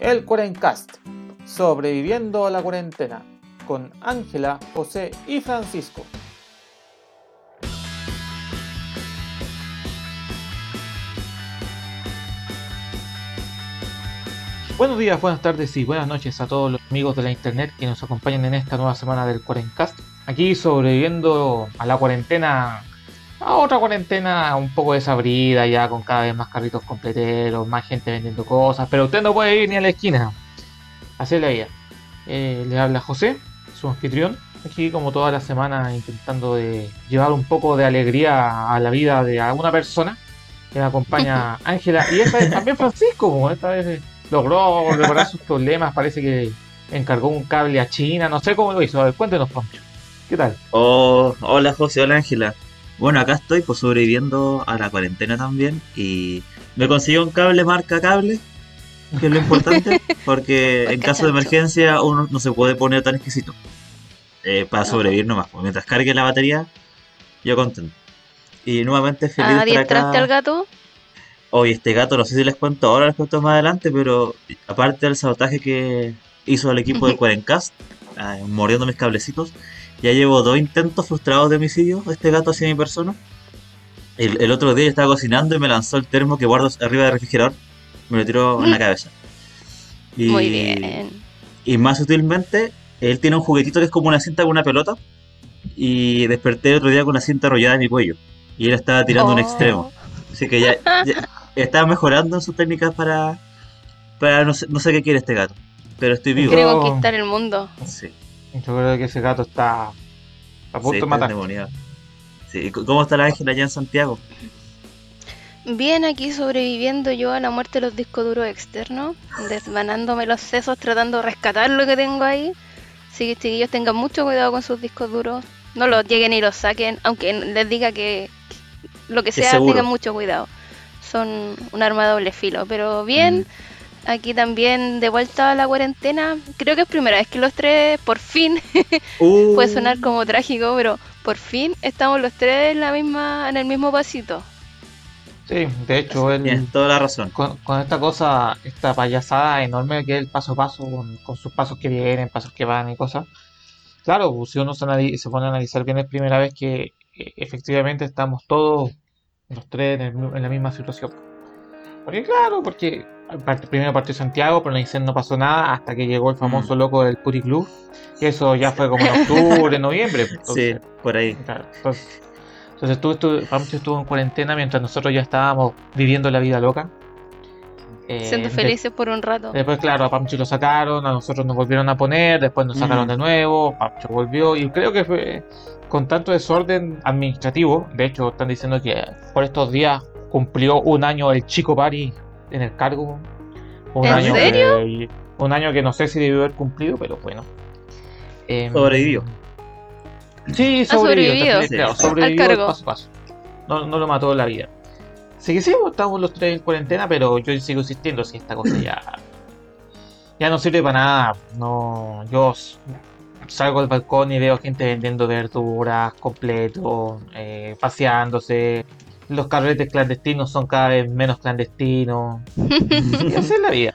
el Cuarencast, sobreviviendo a la cuarentena, con Ángela, José y Francisco. Buenos días, buenas tardes y buenas noches a todos los amigos de la internet que nos acompañan en esta nueva semana del Cuarencast. Aquí sobreviviendo a la cuarentena, a otra cuarentena un poco desabrida ya con cada vez más carritos completeros, más gente vendiendo cosas, pero usted no puede ir ni a la esquina. Así es la vida. Eh, le habla José, su anfitrión, aquí como toda la semana intentando de llevar un poco de alegría a la vida de alguna persona. Que me acompaña Ángela y esta vez también Francisco, esta vez logró reparar sus problemas, parece que encargó un cable a China, no sé cómo lo hizo. A ver, cuéntenos, Pancho. ¿Qué tal? Oh, hola José, hola Ángela. Bueno, acá estoy pues sobreviviendo a la cuarentena también y me conseguí un cable marca cable, que es lo importante, porque en caso de emergencia uno no se puede poner tan exquisito. Eh, para sobrevivir nomás, pues, mientras cargue la batería, yo contento. Y nuevamente feliz de estar acá. al gato? Hoy este gato, no sé si les cuento ahora, les cuento más adelante, pero aparte del sabotaje que hizo el equipo del Cuarencast, ah, mordiendo mis cablecitos, ya llevo dos intentos frustrados de homicidio, este gato hacia mi persona. El, el otro día yo estaba cocinando y me lanzó el termo que guardo arriba del refrigerador, me lo tiró en la cabeza. Y, Muy bien. Y más sutilmente, él tiene un juguetito que es como una cinta con una pelota. Y desperté el otro día con una cinta enrollada en mi cuello. Y él estaba tirando un Oh. extremo. Así que ya, ya estaba mejorando en sus técnicas para. para no sé, no sé qué quiere este gato. Pero estoy vivo. Quiere Creo- conquistar el mundo. Sí, Yo creo que ese gato está a punto sí, de está matar. Sí, ¿y ¿Cómo está la Ángela allá en Santiago? Bien aquí sobreviviendo yo a la muerte de los discos duros externos, desvanándome los sesos, tratando de rescatar lo que tengo ahí. Así que chiquillos tengan mucho cuidado con sus discos duros. No los lleguen y los saquen, aunque les diga que lo que sea, tengan mucho cuidado. Son un arma de doble filo. Pero bien, aquí también de vuelta a la cuarentena. Creo que es primera vez que los tres, por fin, Uh, puede sonar como trágico, pero por fin estamos los tres en la misma, en el mismo pasito. Sí, de hecho, él, Tienes toda la razón. con, con esta cosa, esta payasada enorme que es el paso a paso, con, con sus pasos que vienen, pasos que van y cosas. Claro, pues, si uno se, se pone a analizar bien, es primera vez que eh, efectivamente estamos todos, los tres, en, el en la misma situación. Porque, claro, porque part- primero partió Santiago, pero en Aysén no pasó nada hasta que llegó el famoso loco del Puri Club. Y eso ya fue como en octubre, noviembre. Sí, por ahí. Claro, entonces, entonces tú, Pancho estuvo en cuarentena mientras nosotros ya estábamos viviendo la vida loca. Eh, Siendo de- felices por un rato. después, claro, a Pancho lo sacaron, a nosotros nos volvieron a poner, después nos sacaron Mm. de nuevo, Pancho volvió y creo que fue con tanto desorden administrativo. De hecho, están diciendo que por estos días cumplió un año el chico Pari en el cargo. Un ¿En año serio? Que, un año que no sé si debió haber cumplido, pero bueno. Em, Sobrevivió. Sí, Ha sobrevivió. sobrevivido. también, claro, sobrevivió Al cargo. paso a paso. No, no lo mató en la vida. Así que sí, pues, estamos los tres en cuarentena, pero yo sigo insistiendo si esta cosa ya. Ya no sirve para nada. No, yo salgo al balcón y veo gente vendiendo verduras completo, eh, paseándose. Los carretes clandestinos son cada vez menos clandestinos. Y así es la vida.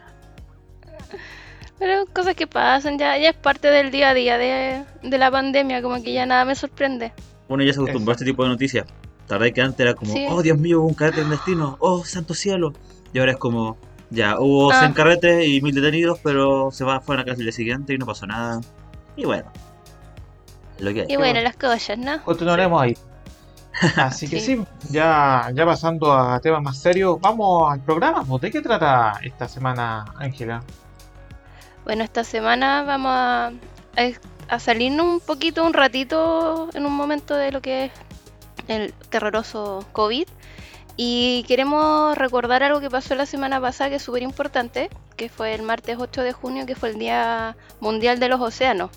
Pero cosas que pasan, ya, ya es parte del día a día de, de la pandemia, como que ya nada me sorprende. Uno ya se acostumbró a este tipo de noticias. Tardé que antes era como, Sí. oh Dios mío, hubo un carrete clandestino, oh santo cielo. Y ahora es como, ya, hubo Ah. 100 carretes y 1000 detenidos, pero se va, fueron a casa el día siguiente y no pasó nada. Y bueno, es lo que hay. Y bueno, las cosas, ¿no? Continuaremos ahí. Así que sí, ya, ya pasando a temas más serios, vamos al programa. pues, ¿De qué trata esta semana, Ángela? Bueno, esta semana vamos a, a, a salirnos un poquito, un ratito, en un momento de lo que es el terroroso COVID. Y queremos recordar algo que pasó la semana pasada que es súper importante, que fue el martes 8 de junio, que fue el Día Mundial de los Océanos.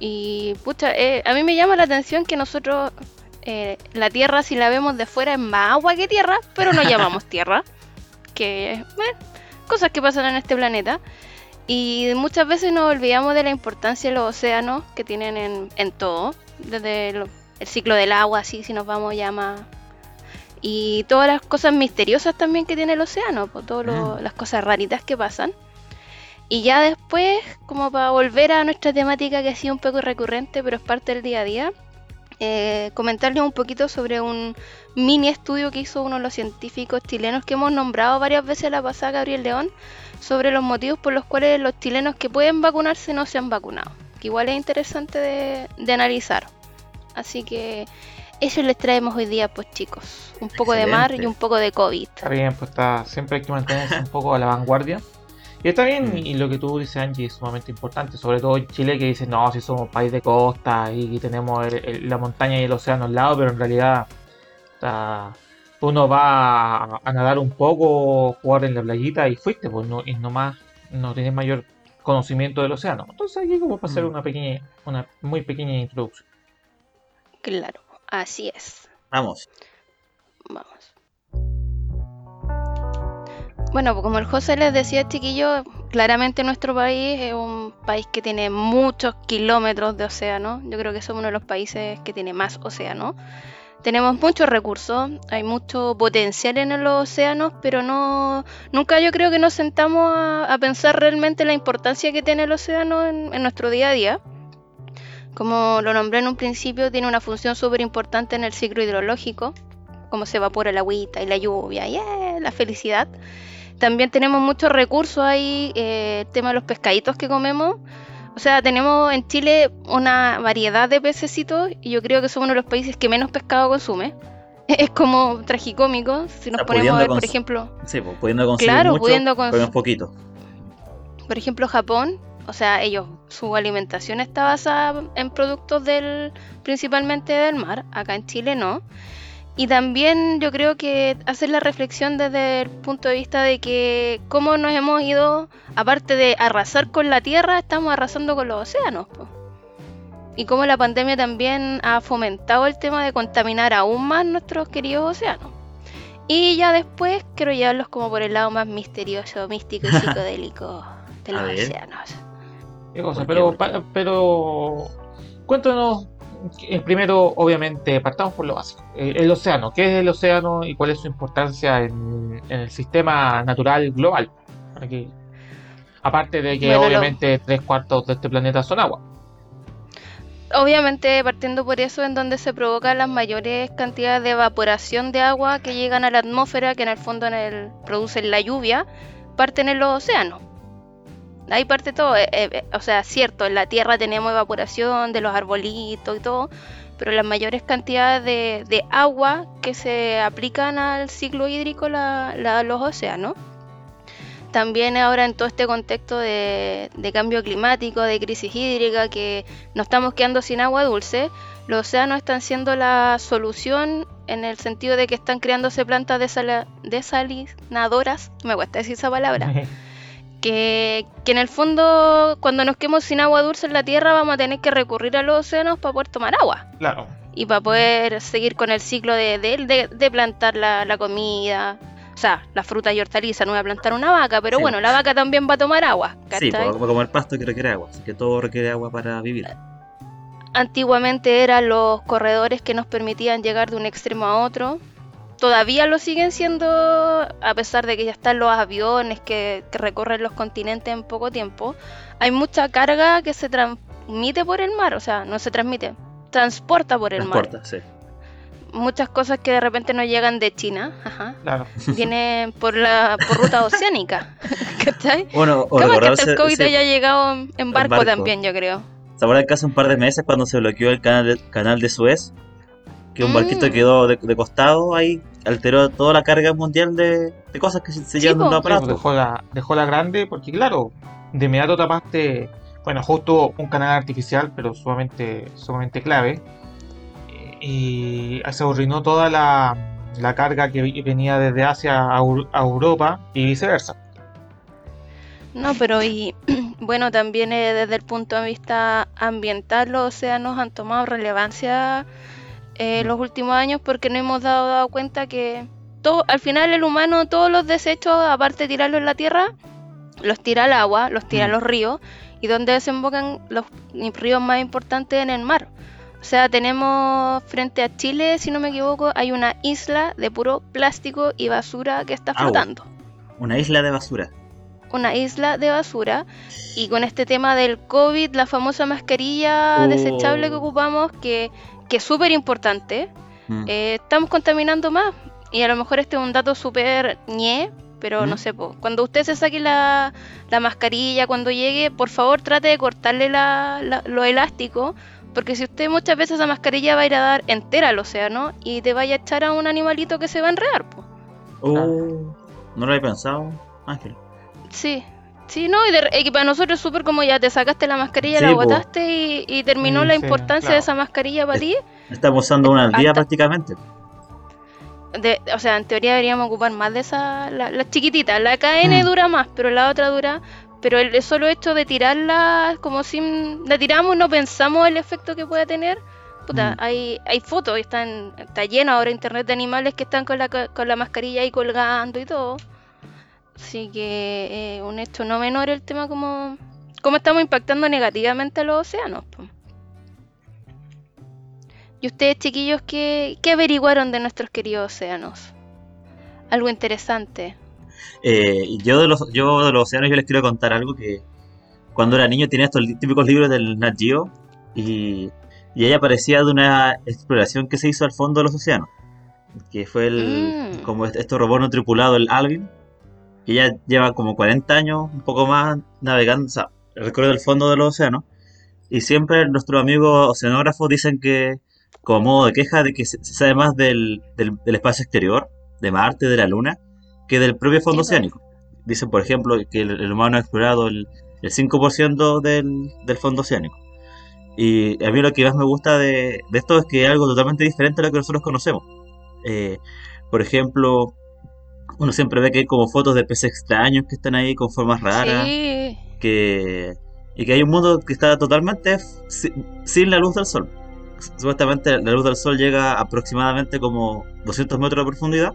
Y pucha, eh, a mí me llama la atención que nosotros, eh, la Tierra, si la vemos de fuera, es más agua que tierra, pero no llamamos Tierra. Que, bueno, cosas que pasan en este planeta. Y muchas veces nos olvidamos de la importancia de los océanos que tienen en, en todo, desde el ciclo del agua, así si nos vamos ya más... Y todas las cosas misteriosas también que tiene el océano, pues, todas Mm. las cosas raritas que pasan. Y ya después, como para volver a nuestra temática que ha sido un poco recurrente, pero es parte del día a día, eh, comentarles un poquito sobre un mini estudio que hizo uno de los científicos chilenos que hemos nombrado varias veces la pasada, Gabriel León, sobre los motivos por los cuales los chilenos que pueden vacunarse no se han vacunado. Que igual es interesante de, de analizar. Así que eso les traemos hoy día, pues chicos. Un poco de mar y un poco de COVID. Está bien, pues está, siempre hay que mantenerse un poco a la vanguardia. Y está bien, mm. y lo que tú dices, Angie, es sumamente importante, sobre todo en Chile, que dice, no, si somos país de costa y tenemos la montaña y el océano al lado, pero en realidad uno va a, nadar un poco, jugar en la playita y fuiste, pues no, y nomás no tienes mayor conocimiento del océano. Entonces aquí como para hacer mm. una pequeña, una muy pequeña introducción. Claro, así es. Vamos. Bueno, como el José les decía, chiquillo, claramente nuestro país es un país que tiene muchos kilómetros de océano. Yo creo que somos uno de los países que tiene más océano. Tenemos muchos recursos, hay mucho potencial en los océanos, pero no nunca yo creo que nos sentamos a, pensar realmente la importancia que tiene el océano en, nuestro día a día. Como lo nombré en un principio, tiene una función súper importante en el ciclo hidrológico, como se evapora el agüita y la lluvia, y la felicidad. También tenemos muchos recursos ahí, eh, el tema de los pescaditos que comemos. O sea, tenemos en Chile una variedad de pececitos y yo creo que somos uno de los países que menos pescado consume. Es como tragicómico si nos ponemos a ver, por ejemplo. Sí, pues, pudiendo consumir claro, mucho, pudiendo consumir poquito. Por ejemplo, Japón, o sea, ellos, su alimentación está basada en productos del, principalmente del mar. Acá en Chile no. Y también yo creo que hacer la reflexión desde el punto de vista de que cómo nos hemos ido, aparte de arrasar con la tierra, estamos arrasando con los océanos. Y cómo la pandemia también ha fomentado el tema de contaminar aún más nuestros queridos océanos. Y ya después quiero llevarlos como por el lado más misterioso, místico y psicodélico de los océanos. ¿Qué cosa? Pero, pero cuéntanos primero, obviamente, partamos por lo básico. El, océano, ¿qué es el océano y cuál es su importancia en, el sistema natural global? Aquí, aparte de que obviamente tres cuartos de este planeta son agua. Obviamente, partiendo por eso, en donde se provocan las mayores cantidades de evaporación de agua que llegan a la atmósfera, que en el fondo en el, producen la lluvia, parten en los océanos. Ahí parte todo, eh, eh, o sea, cierto, en la Tierra tenemos evaporación de los arbolitos y todo, pero las mayores cantidades de, agua que se aplican al ciclo hídrico la, la, los océanos. También ahora en todo este contexto de, de, cambio climático, de crisis hídrica, que nos estamos quedando sin agua dulce, los océanos están siendo la solución en el sentido de que están creándose plantas desalinadoras, me cuesta decir esa palabra. que, en el fondo cuando nos quedemos sin agua dulce en la tierra vamos a tener que recurrir a los océanos para poder tomar agua. Claro. Y para poder seguir con el ciclo de, de, de, plantar la, comida. O sea, la fruta y hortaliza, no voy a plantar una vaca, pero bueno, la vaca también va a tomar agua. Sí, como, el pasto que requiere agua, así que todo requiere agua para vivir. Antiguamente eran los corredores que nos permitían llegar de un extremo a otro, todavía lo siguen siendo, a pesar de que ya están los aviones que, recorren los continentes en poco tiempo, hay mucha carga que se transmite por el mar, o sea, no se transmite, transporta por el transporta, mar. Sí. Muchas cosas que de repente no llegan de China, ajá, claro. vienen por la por ruta oceánica. ¿Cachai? Bueno, o que el COVID haya llegado en barco, también, yo creo. ¿Se acuerdan que hace un par de meses cuando se bloqueó el canal de, canal de Suez? Que un barquito mm. quedó de, costado ahí, alteró toda la carga mundial de, cosas que se, llevan de un aparato. Dejó la, dejó la grande porque, claro, de inmediato tapaste, bueno, justo un canal artificial, pero sumamente, sumamente clave. Y se arruinó toda la, la carga que venía desde Asia a, Europa y viceversa. No, pero y bueno, también eh, desde el punto de vista ambiental los océanos han tomado relevancia eh, los últimos años porque no hemos dado, cuenta que todo, al final el humano todos los desechos, aparte de tirarlos en la tierra, los tira al agua, los tira a mm. los ríos y donde desembocan los ríos más importantes en el mar. O sea, tenemos frente a Chile, si no me equivoco, hay una isla de puro plástico y basura que está flotando. Una isla de basura. una isla de basura. Y con este tema del COVID, la famosa mascarilla Oh. desechable que ocupamos, que, que es súper importante, Mm. eh, estamos contaminando más. Y a lo mejor este es un dato súper ñe, pero no ¿Mm? sé, po, cuando usted se saque la, la mascarilla, cuando llegue, por favor trate de cortarle la, la- lo elástico, porque si usted muchas veces esa mascarilla va a ir a dar entera al océano y te vaya a echar a un animalito que se va a enredar. po. Oh, no lo había pensado, Ángel. Sí, sí, no, y, de- y que para nosotros es súper como ya te sacaste la mascarilla, Sí, la botaste y, y terminó Sí, la sí, importancia claro. de esa mascarilla para ti. Estamos usando una al día Hasta- prácticamente. De- o sea, en teoría deberíamos ocupar más de esa, la- las chiquititas. La KN Mm. dura más, pero la otra dura. Pero el, el solo hecho de tirarla como sin. La tiramos y no pensamos el efecto que puede tener. Puta, Mm. hay, hay fotos, y están, está lleno ahora internet de animales que están con la, ca- con la mascarilla ahí colgando y todo. Así que eh, un hecho no menor el tema como, como estamos impactando negativamente a los océanos. po. ¿Y ustedes, chiquillos, qué, qué averiguaron de nuestros queridos océanos? Algo interesante. Eh, yo de los yo de los océanos yo les quiero contar algo que cuando era niño tenía estos típicos libros del Nat Geo y, y ahí aparecía de una exploración que se hizo al fondo de los océanos que fue el Mm. como este, este robot no tripulado el Alvin que ya lleva como 40 años un poco más navegando o sea recorriendo el fondo de los océanos y siempre nuestros amigos oceanógrafos dicen que como modo de queja de que se, se sabe más del, del, del espacio exterior de Marte de la Luna que del propio fondo oceánico. Dicen, por ejemplo, que el, el humano ha explorado el, el 5% del, del fondo oceánico. Y a mí lo que más me gusta de, de esto es que es algo totalmente diferente a lo que nosotros conocemos. Eh, por ejemplo, uno siempre ve que hay como fotos de peces extraños que están ahí con formas raras, Sí, que, y que hay un mundo que está totalmente si- sin la luz del sol. Supuestamente la luz del sol llega aproximadamente como 200 metros de profundidad,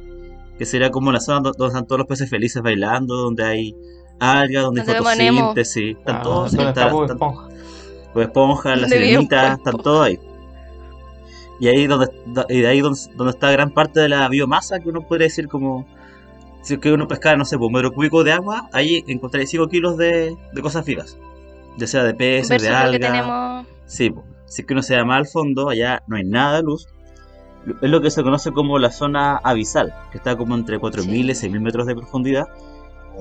que sería como la zona do- donde están todos los peces felices bailando, donde hay algas, donde hay Donde Nemo. fotosíntesis, están Ah, todos, ¿dónde están- está Bob están- Esponja? Bob Esponja, la Donde vive un sirenita, pulpo. están todos ahí. Y ahí donde y de ahí donde, donde está gran parte de la biomasa que uno podría decir como si es que uno pescara, no sé, por un metro cúbico de agua, ahí encontraría 5 kilos de, de cosas vivas. Ya sea de peces, versus de lo que algas. tenemos. Sí, po. si es que uno se más al fondo, allá no hay nada de luz. Es lo que se conoce como la zona abisal, que está como entre 4.000 y Sí. 6.000 metros de profundidad.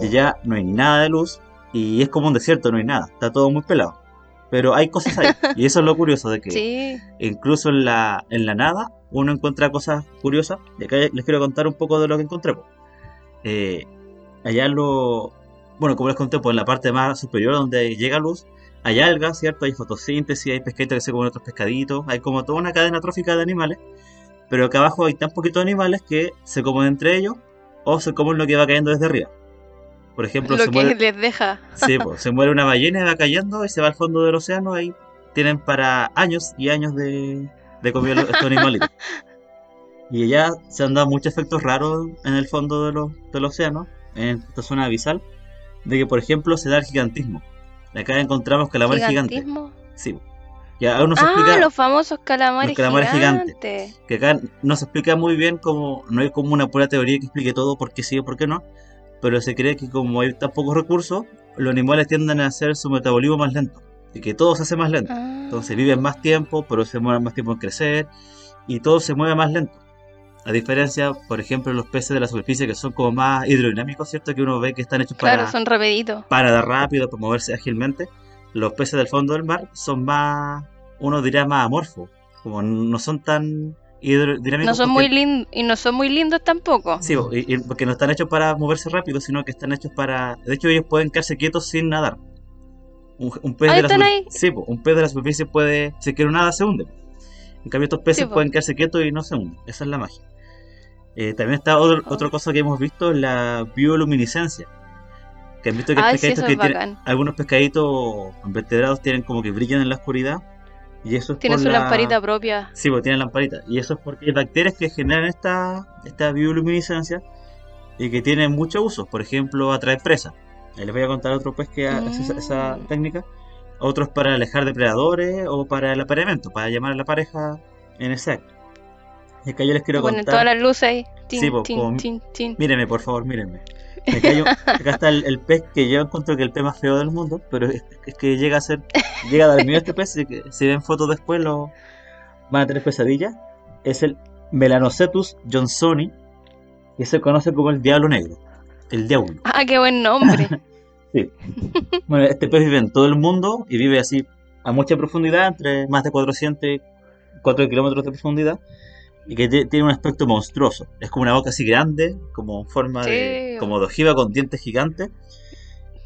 Y allá no hay nada de luz y es como un desierto, no hay nada, está todo muy pelado. Pero hay cosas ahí, y eso es lo curioso de que Sí, incluso en la, en la nada uno encuentra cosas curiosas. Y acá les quiero contar un poco de lo que encontré. po. Eh, allá lo. Bueno, como les conté, pues en la parte más superior donde llega luz, hay algas, ¿cierto? Hay fotosíntesis, hay pescaditos que se comen otros pescaditos, hay como toda una cadena trófica de animales. Pero acá abajo hay tan poquitos animales que se comen entre ellos o se comen lo que va cayendo desde arriba. Por ejemplo, lo se que muere, les deja. Sí, pues, se muere una ballena y va cayendo y se va al fondo del océano. Ahí tienen para años y años de, de comer estos animalitos. Y ya se han dado muchos efectos raros en el fondo de los, del océano, en esta zona abisal, de que, por ejemplo, se da el gigantismo. Acá encontramos calamares gigantes. Gigantismo. Sí. Aún no se ah, explica, los famosos calamares, los calamares gigantes. que acá no se explica muy bien como, no hay como una pura teoría que explique todo, por qué sí o por qué no, pero se cree que como hay tan pocos recursos, los animales tienden a hacer su metabolismo más lento, y que todo se hace más lento. Ah, Entonces viven más tiempo, pero se mueven más tiempo en crecer, y todo se mueve más lento. A diferencia, por ejemplo, los peces de la superficie que son como más hidrodinámicos, ¿cierto? Que uno ve que están hechos claro, para, son rapiditos. para dar rápido, para moverse ágilmente. Los peces del fondo del mar son más, uno diría más amorfos, como no son tan hidrodinámicos. No son porque- muy lindos y no son muy lindos tampoco. Sí, y- y porque no están hechos para moverse rápido, sino que están hechos para... De hecho, ellos pueden quedarse quietos sin nadar. Un, un pez de la están super- ahí. Sí, un pez de la superficie puede... Si quiere nada, se hunde. En cambio, estos peces Sí, pueden quedarse quietos y no se hunden. Esa es la magia. Eh, también está otro- Oh. otra cosa que hemos visto, la bioluminiscencia. Que han visto que Ay, sí, que tienen- algunos pescaditos invertebrados tienen como que brillan en la oscuridad. Y eso es su la- lamparita propia. Sí, porque tienen lamparita. Y eso es porque hay bacterias que generan esta, esta bioluminiscencia y que tienen muchos usos. Por ejemplo, atrae presas. Les voy a contar otro pues que hace esa, esa Mm. técnica. Otros para alejar depredadores o para el apareamiento, para llamar a la pareja en ese acto. Es que yo les quiero Ponen contar. todas las luces ahí. Tin, Sí, po, tin, tin. Mírenme, por favor, mírenme. Me callo- acá está el, el pez que yo encuentro que es el pez más feo del mundo, pero es, es que llega a ser, llega a dar miedo este pez, y que si ven fotos después lo van a tener pesadillas. Es el Melanocetus johnsoni, que se conoce como el diablo negro, el diablo. Ah, qué buen nombre. Sí. Bueno, este pez vive en todo el mundo y vive así a mucha profundidad, entre más de 400 y 4 kilómetros de profundidad, y que tiene un aspecto monstruoso. Es como una boca así grande, como en forma de, Sí. como de ojiva con dientes gigantes,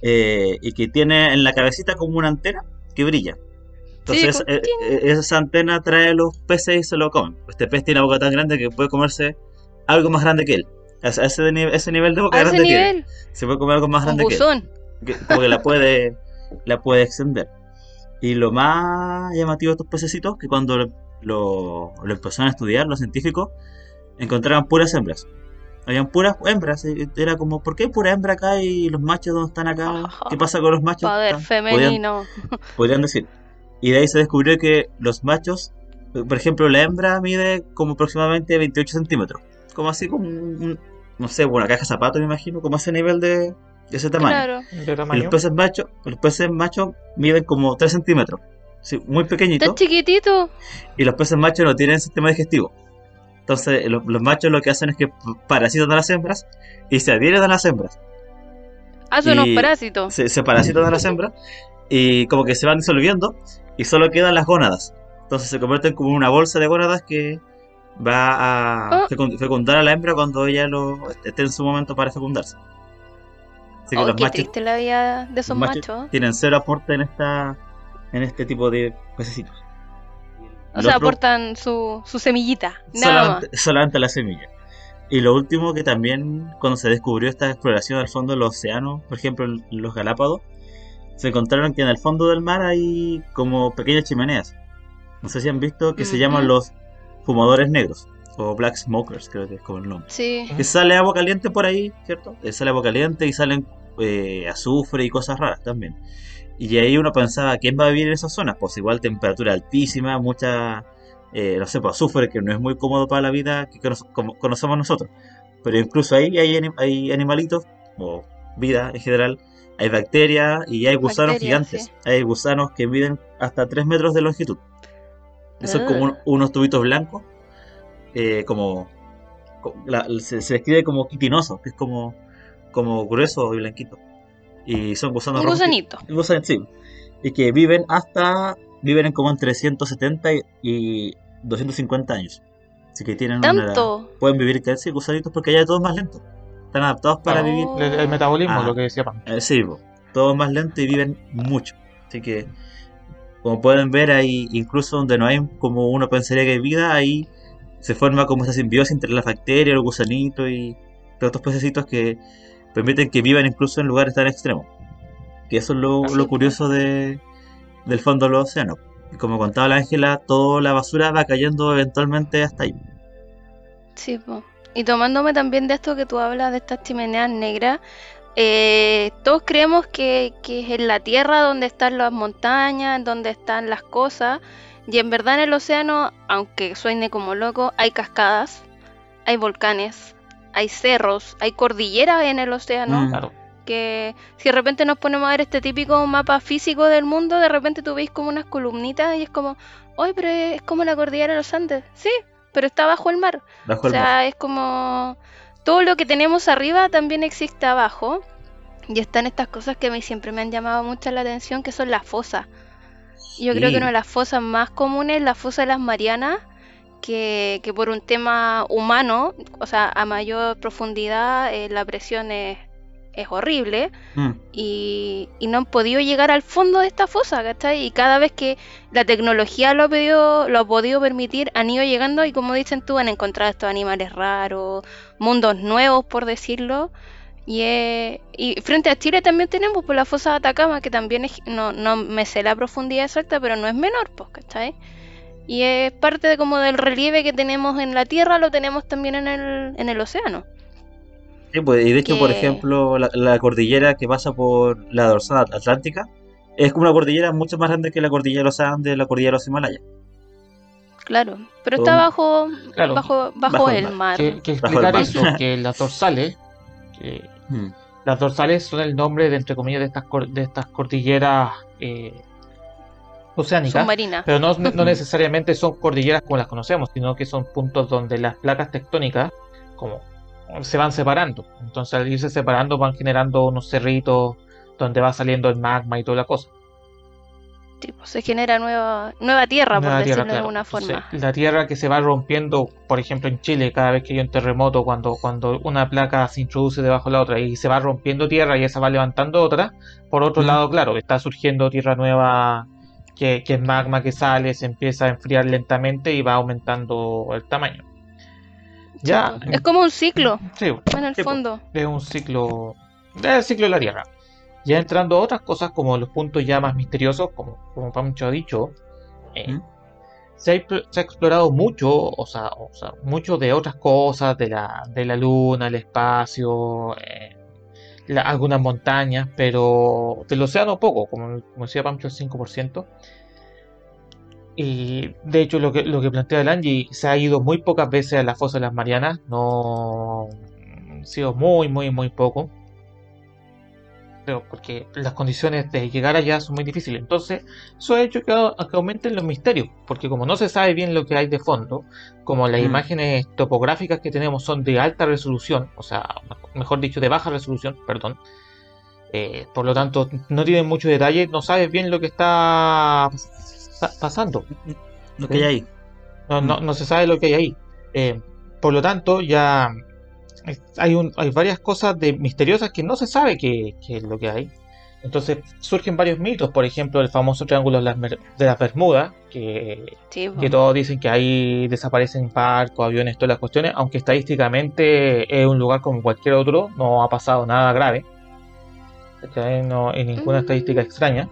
eh, y que tiene en la cabecita como una antena que brilla. Entonces, como eh, eh, esa antena trae a los peces y se lo comen. Este pez tiene una boca tan grande que puede comerse algo más grande que él. A ese, a ese ni- ese nivel de boca grande tiene. nivel, Se puede comer algo más grande que él buzón. que, como que la puede la puede extender y lo más llamativo de estos pececitos que cuando lo, empezaron a estudiar los científicos encontraban puras hembras habían puras hembras y era como ¿por qué hay pura hembra acá y los machos dónde están acá? ¿qué pasa con los machos? Poder Están- podían, femenino. podrían decir y de ahí se descubrió que los machos por ejemplo la hembra mide como aproximadamente 28 centímetros como así como un- no sé una caja de zapatos me imagino como ese nivel de, de ese tamaño Claro. De y tamaño. los peces machos, los peces machos miden como 3 centímetros, sí, muy pequeñitos, Tan chiquitito. y los peces machos no tienen sistema digestivo. Entonces, los, los machos lo que hacen es que parasitan a las hembras y se adhieren a las hembras. Hace unos Y- parásitos. Se, se parasitan a las hembras y como que se van disolviendo y solo quedan las gónadas. Entonces se convierten como en una bolsa de gónadas que va a Oh. fecund- fecundar a la hembra cuando ella lo, esté en su momento para fecundarse. Así que Oh, los qué machos la vida de esos machos. tienen cero aporte en esta en este tipo de pececitos. O sea, aportan su, su semillita. Nada más. solamente, la semilla. Y lo último que también cuando se descubrió esta exploración al fondo de los océanos, por ejemplo en los Galápagos, se encontraron que en el fondo del mar hay como pequeñas chimeneas. No sé si han visto que se llaman los fumadores negros o black smokers, creo que es como el nombre. Sí. Que sale agua caliente por ahí, ¿cierto? Sale agua caliente y salen eh, azufre y cosas raras también. Y ahí uno pensaba, ¿quién va a vivir en esas zonas? Pues igual temperatura altísima, mucha, eh, no sé, pues azufre que no es muy cómodo para la vida que cono- como conocemos nosotros. Pero incluso ahí hay, anim- hay animalitos, o vida en general, hay bacterias y hay gusanos Bacterias, gigantes. sí. Hay gusanos que miden hasta 3 metros de longitud. Son Ah. como un- unos tubitos blancos, eh, como, la- se, se describe como quitinoso, que es como, como grueso y blanquito. Y son gusanos Un rojos que- gusanito. sí. Y que viven hasta, viven en como entre 170 y- y 250 años. Así que tienen una edad- Tanto. pueden vivir casi gusanitos porque allá todo es más lento. Están adaptados para Oh. vivir. El, el metabolismo, Ah. lo que decía Pam. Eh, sí, todo es más lento y viven mucho. Así que, como pueden ver, ahí incluso donde no hay como uno pensaría que hay vida, ahí se forma como esa simbiosis entre las bacterias, los gusanitos y los otros pececitos que permiten que vivan incluso en lugares tan extremos. Que eso es lo, lo curioso de, del fondo de los océanos. Y como contaba la Ángela, toda la basura va cayendo eventualmente hasta ahí. Sí, po. Y tomándome también de esto que tú hablas, de estas chimeneas negras, eh, todos creemos que, que es en la tierra donde están las montañas, donde están las cosas, y en verdad en el océano, aunque suene como loco, hay cascadas, hay volcanes, hay cerros, hay cordilleras en el océano, Mm. Claro. que si de repente nos ponemos a ver este típico mapa físico del mundo, de repente tú veis como unas columnitas y es como, oye, pero es como la cordillera de los Andes, sí, pero está bajo el mar. Bajo O el mar. sea, es como todo lo que tenemos arriba también existe abajo. Y están estas cosas que a mí siempre me han llamado mucho la atención, que son las fosas. Y Yo creo que una de las fosas más comunes es la fosa de las Marianas, que, que por un tema humano, o sea, a mayor profundidad, eh, la presión es, es horrible Mm. y, y no han podido llegar al fondo de esta fosa, ¿cachai? Y cada vez que la tecnología lo ha, podido, lo ha podido permitir, han ido llegando y como dicen tú, han encontrado estos animales raros, mundos nuevos, por decirlo. Y, eh, y frente a Chile también tenemos por la fosa de Atacama, que también es, no, no me sé la profundidad exacta, pero no es menor, pues, ¿cachai? Y es parte de como del relieve que tenemos en la Tierra, lo tenemos también en el, en el océano. Sí, pues, y de hecho, por ejemplo, la, la cordillera que pasa por la dorsal atlántica es como una cordillera mucho más grande que la cordillera de los Andes, la cordillera de los Himalayas. Claro, pero está bajo, Claro, bajo, bajo, bajo el mar. Que, que explicar eso, que las dorsales, que Mm. las dorsales son el nombre de entre comillas de estas de estas cordilleras eh, oceánicas, Submarina. pero no, no necesariamente son cordilleras como las conocemos, sino que son puntos donde las placas tectónicas como se van separando. Entonces al irse separando van generando unos cerritos donde va saliendo el magma y toda la cosa. Tipo, se genera nueva, nueva tierra, Nueva por tierra, decirlo de alguna Entonces, forma. la tierra que se va rompiendo, por ejemplo en Chile, cada vez que hay un terremoto, cuando, cuando una placa se introduce debajo de la otra y se va rompiendo tierra y esa va levantando otra, por otro Mm. lado, claro, está surgiendo tierra nueva, que, que es magma que sale, se empieza a enfriar lentamente y va aumentando el tamaño. Ya, Es como un ciclo, sí, en el Sí, po. fondo. es un ciclo, es el ciclo de la Tierra. Ya entrando a otras cosas como los puntos ya más misteriosos, como, como Pancho ha dicho, eh, ¿Mm? se, ha, se ha explorado mucho, o sea, o sea, mucho de otras cosas, de la, de la luna, el espacio, eh, la- algunas montañas, pero del océano poco, como, decía Pancho, el 5%. Y de hecho lo que, lo que plantea el se ha ido muy pocas veces a la fosa de las Marianas, no ha sido muy, muy, muy poco. Pero porque las condiciones de llegar allá son muy difíciles. Entonces, eso ha hecho que, aumenten los misterios. Porque como no se sabe bien lo que hay de fondo, como las Mm. imágenes topográficas que tenemos son de alta resolución, o sea, mejor dicho, de baja resolución, perdón. eh, por lo tanto, no tienen mucho detalle, no sabes bien lo que está pa- pasando. Lo que hay ahí. No, no, no se sabe lo que hay ahí. Eh, por lo tanto, ya hay, un, hay varias cosas de, misteriosas que no se sabe qué, es lo que hay. Entonces surgen varios mitos, por ejemplo, el famoso triángulo de las, Mer- de las Bermudas, que, Sí, po. que todos dicen que ahí desaparecen barcos, aviones, todas las cuestiones, aunque estadísticamente es un lugar como cualquier otro, no ha pasado nada grave. No hay ninguna Mm. estadística extraña.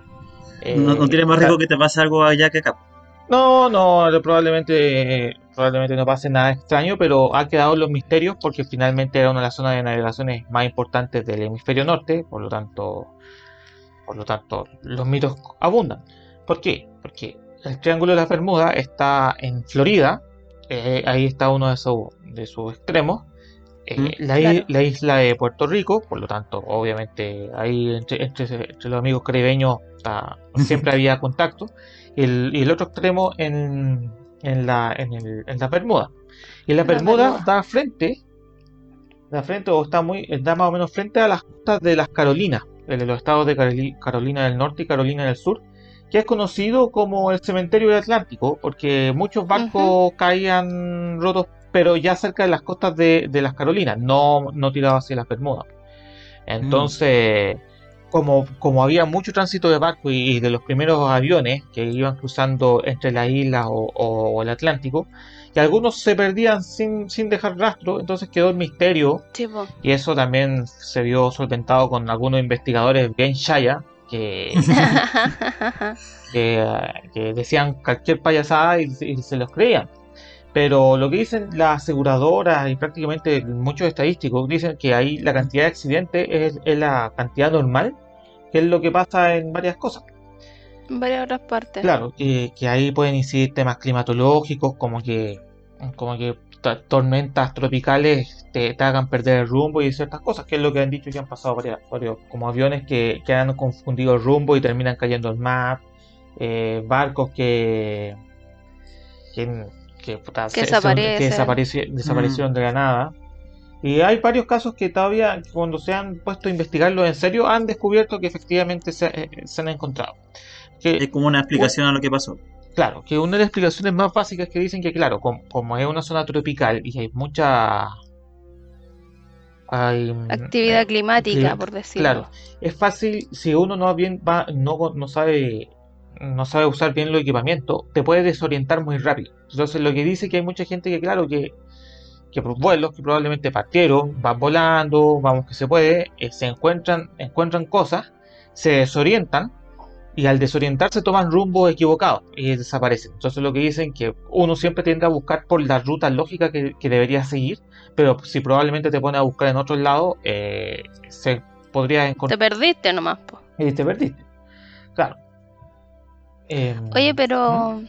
No, no Eh, tiene más riesgo que te pase algo allá que acá. No, no, probablemente, probablemente no pase nada extraño, pero ha quedado en los misterios porque finalmente era una de las zonas de navegaciones más importantes del hemisferio norte, por lo tanto, por lo tanto, los mitos abundan. ¿Por qué? Porque el Triángulo de las Bermudas está en Florida, eh, ahí está uno de sus, de sus extremos. eh, Mm, la, la isla de Puerto Rico, por lo tanto, obviamente ahí entre, entre, entre los amigos caribeños está- siempre había contacto y el, y el otro extremo en, en la, en, el, en la Bermuda. Y la La Bermuda Bermuda. da frente, da frente o está muy, da más o menos frente a las costas de las Carolinas, de los estados de Caroli- Carolina del Norte y Carolina del Sur, que es conocido como el cementerio del Atlántico, porque muchos barcos caían rotos, pero ya cerca de las costas de, de las Carolinas, no, no tirados hacia las Bermudas. Entonces, como, como había mucho tránsito de barcos y, y de los primeros aviones que iban cruzando entre las islas o, o el Atlántico, y algunos se perdían sin, sin dejar rastro, entonces quedó el misterio y eso también se vio solventado con algunos investigadores bien shaya que, que, que decían cualquier payasada y, y se los creían. Pero lo que dicen las aseguradoras y prácticamente muchos estadísticos dicen que ahí la cantidad de accidentes es, es la cantidad normal, que es lo que pasa en varias cosas. en varias otras partes. Claro, que, que ahí pueden incidir temas climatológicos, como que, como que to- tormentas tropicales te, te hagan perder el rumbo y ciertas cosas, que es lo que han dicho que han pasado varias, varios, como aviones que, que han confundido el rumbo y terminan cayendo al mar, eh, barcos que, que, se- desaparecen. que desaparecieron de la nada. Y hay varios casos que todavía, cuando se han puesto a investigarlo en serio, han descubierto que efectivamente se, eh, se han encontrado. Que, Es como una explicación a lo que pasó. Claro, que una de las explicaciones más básicas que dicen que, claro, como, como es una zona tropical y hay mucha. Hay, Actividad eh, climática, cli- por decirlo. Claro, es fácil si uno no bien va, no, no sabe no sabe usar bien los equipamientos, te puede desorientar muy rápido. Entonces lo que dice que hay mucha gente que, claro, que, que por vuelos que probablemente partieron, van volando, vamos que se puede, eh, se encuentran, encuentran cosas, se desorientan y al desorientarse toman rumbo equivocado y desaparecen. Entonces lo que dicen que uno siempre tiende a buscar por la ruta lógica que, que debería seguir, pero si probablemente te pone a buscar en otro lado, eh, se podría Te encontrar perdiste nomás, po. y te perdiste. Claro. Em, Oye, pero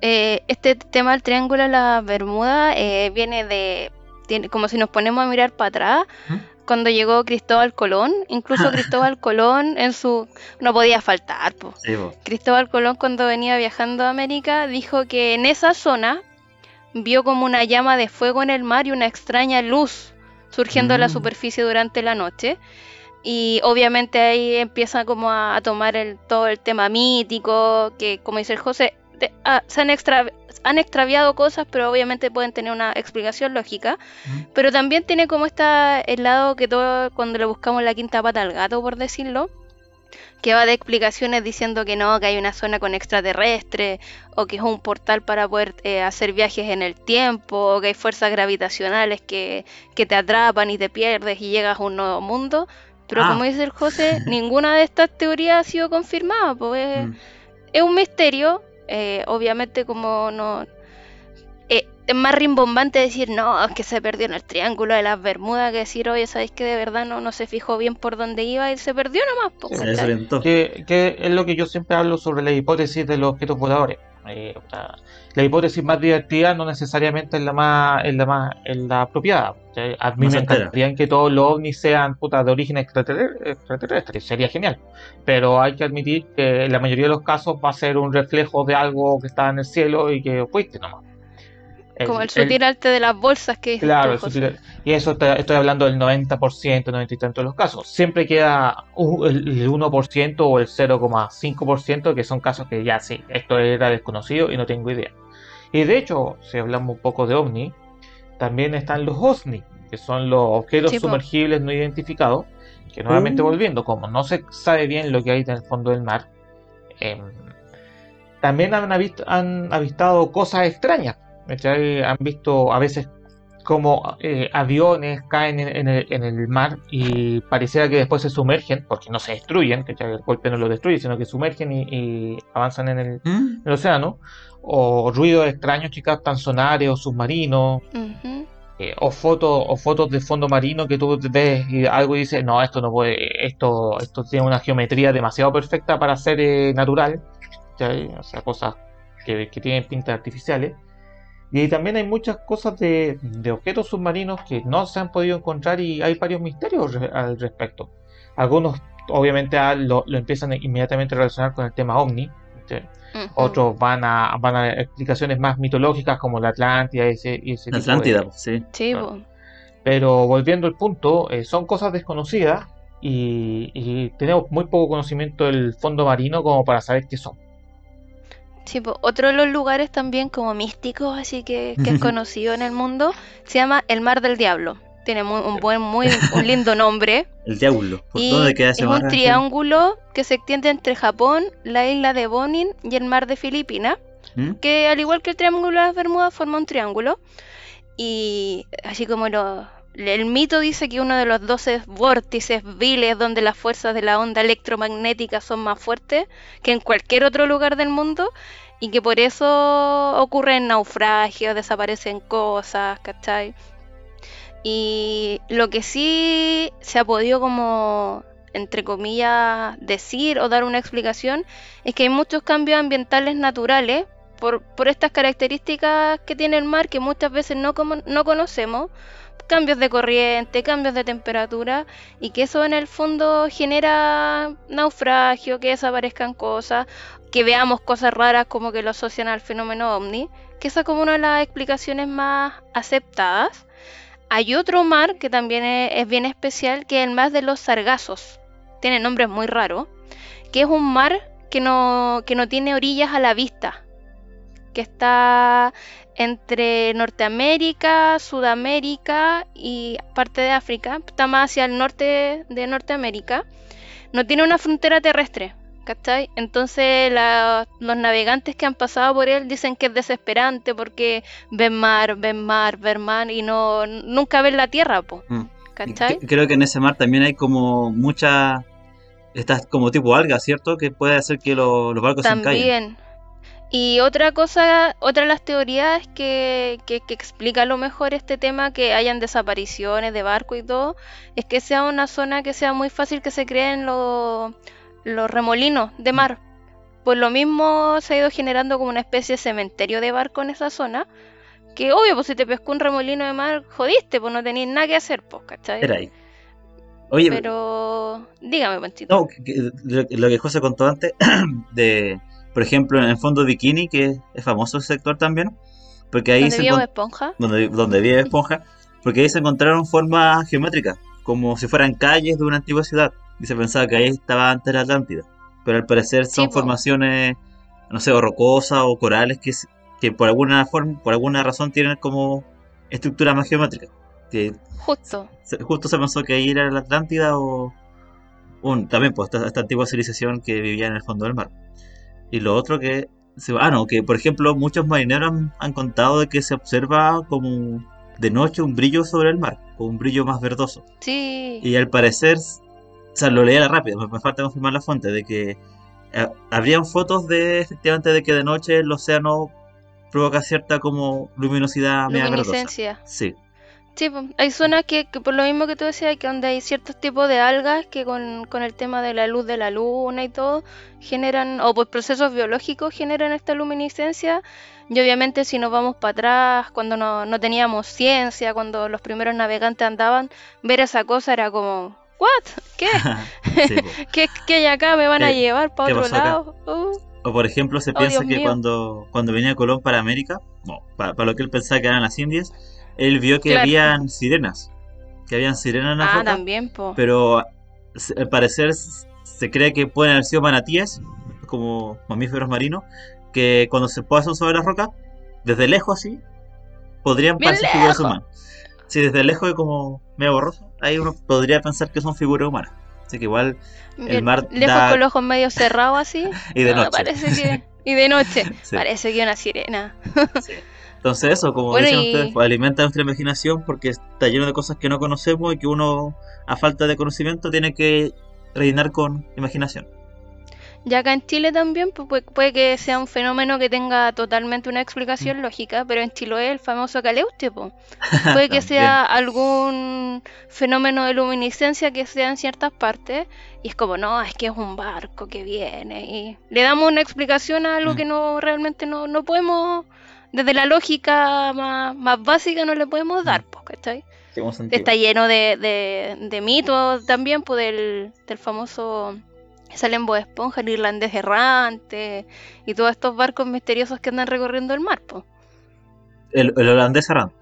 eh, este tema del triángulo de la Bermuda eh, viene de, tiene, como si nos ponemos a mirar para atrás, ¿Mm? cuando llegó Cristóbal Colón, incluso Cristóbal Colón en su, no podía faltar, po. Sí. Cristóbal Colón cuando venía viajando a América dijo que en esa zona vio como una llama de fuego en el mar y una extraña luz surgiendo de la Mm. superficie durante la noche. Y obviamente ahí empieza como a, a tomar el, todo el tema mítico, que como dice el José, ah, se han, extra- han extraviado cosas, pero obviamente pueden tener una explicación lógica. ¿Mm? Pero también tiene como esta el lado que todo cuando le buscamos la quinta pata al gato, por decirlo, que va de explicaciones diciendo que no, que hay una zona con extraterrestres, o que es un portal para poder eh, hacer viajes en el tiempo, o que hay fuerzas gravitacionales que, que te atrapan y te pierdes y llegas a un nuevo mundo. Pero Ah. como dice el José, ninguna de estas teorías ha sido confirmada, pues Mm. es un misterio. Eh, obviamente, como no. eh, es más rimbombante decir, no, es que se perdió en el triángulo de las Bermudas, que decir, oye, ¿sabéis que de verdad no, no se fijó bien por dónde iba y se perdió nomás? po, Se ¿cachai? desorientó. Que, que es lo que yo siempre hablo sobre la hipótesis de los objetos voladores. Eh, o sea, la hipótesis más divertida no necesariamente es la más, es la más, es la apropiada. A mí Más me encantaría que todos los ovnis sean puta, de origen extraterrestre, extraterrestre, sería genial. Pero hay que admitir que en la mayoría de los casos va a ser un reflejo de algo que está en el cielo y que fuiste nomás. Como el sutil arte de las bolsas que Claro, el sutil- y eso está- estoy hablando del 90%, 90 y tanto de los casos. Siempre queda u- el el 1% o el 0,5% que son casos que ya sí, esto era desconocido y no tengo idea. Y de hecho, si hablamos un poco de OVNI, también están los OSNI, que son los objetos Sí, sumergibles no identificados, que nuevamente Uh. volviendo, como no se sabe bien lo que hay en el fondo del mar, em, también han, avist- han avistado cosas extrañas. Han visto a veces como eh, aviones caen en, en el, en el mar y pareciera que después se sumergen, porque no se destruyen, ¿cachai? el golpe no lo destruye, sino que sumergen y, y avanzan en el, ¿Mm? en el océano. O ruidos extraños que captan sonares o submarinos. Eh, o fotos o fotos de fondo marino que tú ves y algo y dices no esto no puede esto esto tiene una geometría demasiado perfecta para ser eh, natural o sea cosas que, que tienen pintas artificiales. Y también hay muchas cosas de, de objetos submarinos que no se han podido encontrar y hay varios misterios re- al respecto. Algunos obviamente lo, lo empiezan inmediatamente a relacionar con el tema ovni otros van a van a explicaciones más mitológicas como la Atlántida ese, y ese La tipo de- Atlántida, sí. Pero volviendo al punto, eh, son cosas desconocidas y, y tenemos muy poco conocimiento del fondo marino como para saber qué son. Sí, po. Otro de los lugares también como místicos, así que, que es conocido en el mundo, se llama el Mar del Diablo. Tiene muy- un buen, muy, un lindo nombre. El diablo. ¿Por Y dónde queda es ese un triángulo que se extiende entre Japón, la isla de Bonin y el mar de Filipinas, ¿Mm? que al igual que el triángulo de las Bermudas forma un triángulo. Y así como lo, el mito dice que uno de los 12 vórtices viles donde las fuerzas de la onda electromagnética son más fuertes que en cualquier otro lugar del mundo y que por eso ocurren naufragios, desaparecen cosas, ¿cachai? Y lo que sí se ha podido como, entre comillas, decir o dar una explicación es que hay muchos cambios ambientales naturales por, por estas características que tiene el mar que muchas veces no, como- no conocemos, cambios de corriente, cambios de temperatura, y que eso en el fondo genera naufragio, que desaparezcan cosas, que veamos cosas raras como que lo asocian al fenómeno ovni, que esa es como una de las explicaciones más aceptadas. Hay otro mar que también es, bien especial, que es el mar de los sargazos. Tiene nombres muy raros, que es un mar que no, que no tiene orillas a la vista, que está entre Norteamérica, Sudamérica y parte de África, está más hacia el norte de Norteamérica, no tiene una frontera terrestre, ¿cachai? Entonces la- los navegantes que han pasado por él dicen que es desesperante porque ven mar, ven mar, ven mar y no nunca ven la tierra, po, Mm. ¿cachai? Creo que en ese mar también hay como mucha. Estas como tipo alga, ¿cierto? Que puede hacer que lo- los barcos se encallen. También. Y otra cosa, otra de las teorías que, que, que explica a lo mejor este tema, que hayan desapariciones de barco y todo, es que sea una zona que sea muy fácil que se creen los, los remolinos de mar. por lo mismo se ha ido generando como una especie de cementerio de barco en esa zona. Que obvio, pues si te pescó un remolino de mar, jodiste, pues no tenías nada que hacer, pues, ¿cachai? Era ahí. Oye, Pero dígame, Panchito. no, lo, que José contó antes, de, por ejemplo, en el fondo Bikini, que es famoso ese sector también, porque ahí ¿Dónde se vive Esponja? donde, donde vive Esponja, porque ahí se encontraron formas geométricas, como si fueran calles de una antigua ciudad, y se pensaba que ahí estaba antes la Atlántida, pero al parecer son Sí, formaciones, no sé, o rocosas o corales que, que por alguna forma, por alguna razón tienen como estructura más geométrica, que Justo. se- justo se pensó que ahí era la Atlántida o un, también pues esta, esta antigua civilización que vivía en el fondo del mar. Y lo otro que, se- ah no, que por ejemplo muchos marineros han, han contado de que se observa como de noche un brillo sobre el mar, como un brillo más verdoso. Sí. Y al parecer, o sea, lo leí a la rápida, me, falta confirmar la fuente, de que eh, habrían fotos de efectivamente de que de noche el océano provoca cierta como luminosidad media. Luminiscencia. Sí, Sí, pues, hay zonas que, que por lo mismo que tú decías, que donde hay ciertos tipos de algas que con, con el tema de la luz de la luna y todo, generan, o por procesos biológicos generan esta luminiscencia. Y obviamente si nos vamos para atrás, cuando no, no teníamos ciencia, cuando los primeros navegantes andaban, ver esa cosa era como, ¿what? ¿Qué? sí. ¿Qué, qué hay acá? ¿Me van a ¿Qué- llevar para otro lado? Uh, O por ejemplo, se Oh, piensa Dios que mío. cuando, cuando venía Colón para América, no, para, para lo que él pensaba que eran las Indias, él vio que Claro. habían sirenas, que habían sirenas en la ah, roca, también, po. pero al parecer se cree que pueden haber sido manatíes, como mamíferos marinos, que cuando se posan sobre la roca, desde lejos así, podrían Bien parecer figuras lejos. Sí, desde lejos y como medio borroso, ahí uno podría pensar que son figuras humanas. Así que igual, Bien mar lejos da- con los ojos medio cerrados así. y de Ah, noche. parece que... Y de noche. Sí. Parece que una sirena. Sí. Entonces eso, como Bueno, y- ustedes, pues, alimenta nuestra imaginación porque está lleno de cosas que no conocemos y que uno, a falta de conocimiento, tiene que rellenar con imaginación. Y acá en Chile también pues, puede, que sea un fenómeno que tenga totalmente una Mm. explicación lógica, pero en Chiloé el famoso caleuche, po. puede que sea algún fenómeno de luminiscencia que sea en ciertas partes y es como, no, es que es un barco que viene y le damos una explicación a algo Mm. que no realmente no, no podemos, desde la lógica más, más básica no le podemos dar, Mm. pues, ¿cachai? Está lleno de, de, de mitos también, pues del, del famoso salen Bob Esponja, el irlandés errante y todos estos barcos misteriosos que andan recorriendo el mar, pues. El, el holandés errante.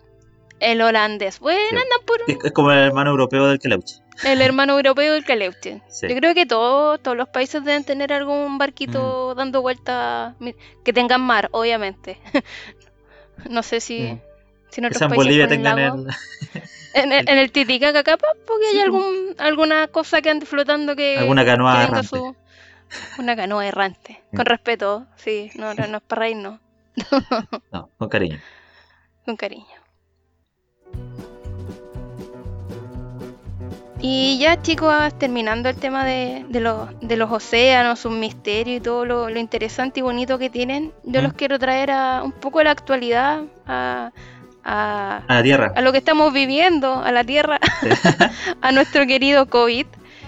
El holandés, bueno, Sí. andan por Es, es como el hermano europeo del Keleuche. el hermano europeo del Caleuche. Sí. Yo creo que todos, todos los países deben tener algún barquito Mm. dando vueltas que tengan mar, obviamente. no sé si, Mm. si en otros Bolivia tengan el, En el, en el Titicaca capaz, porque Sí, hay algún, alguna cosa que ande flotando que, alguna canoa errante. su... Una canoa errante. Con respeto, sí, no, no, no es para reírnos, No, con cariño. con cariño. Y ya chicos, terminando el tema de, de los, de los océanos, sus misterios y todo lo, lo interesante y bonito que tienen, yo Mm. los quiero traer a un poco a la actualidad, a, a, A la tierra. a lo que estamos viviendo, a la Tierra, Sí. a nuestro querido COVID.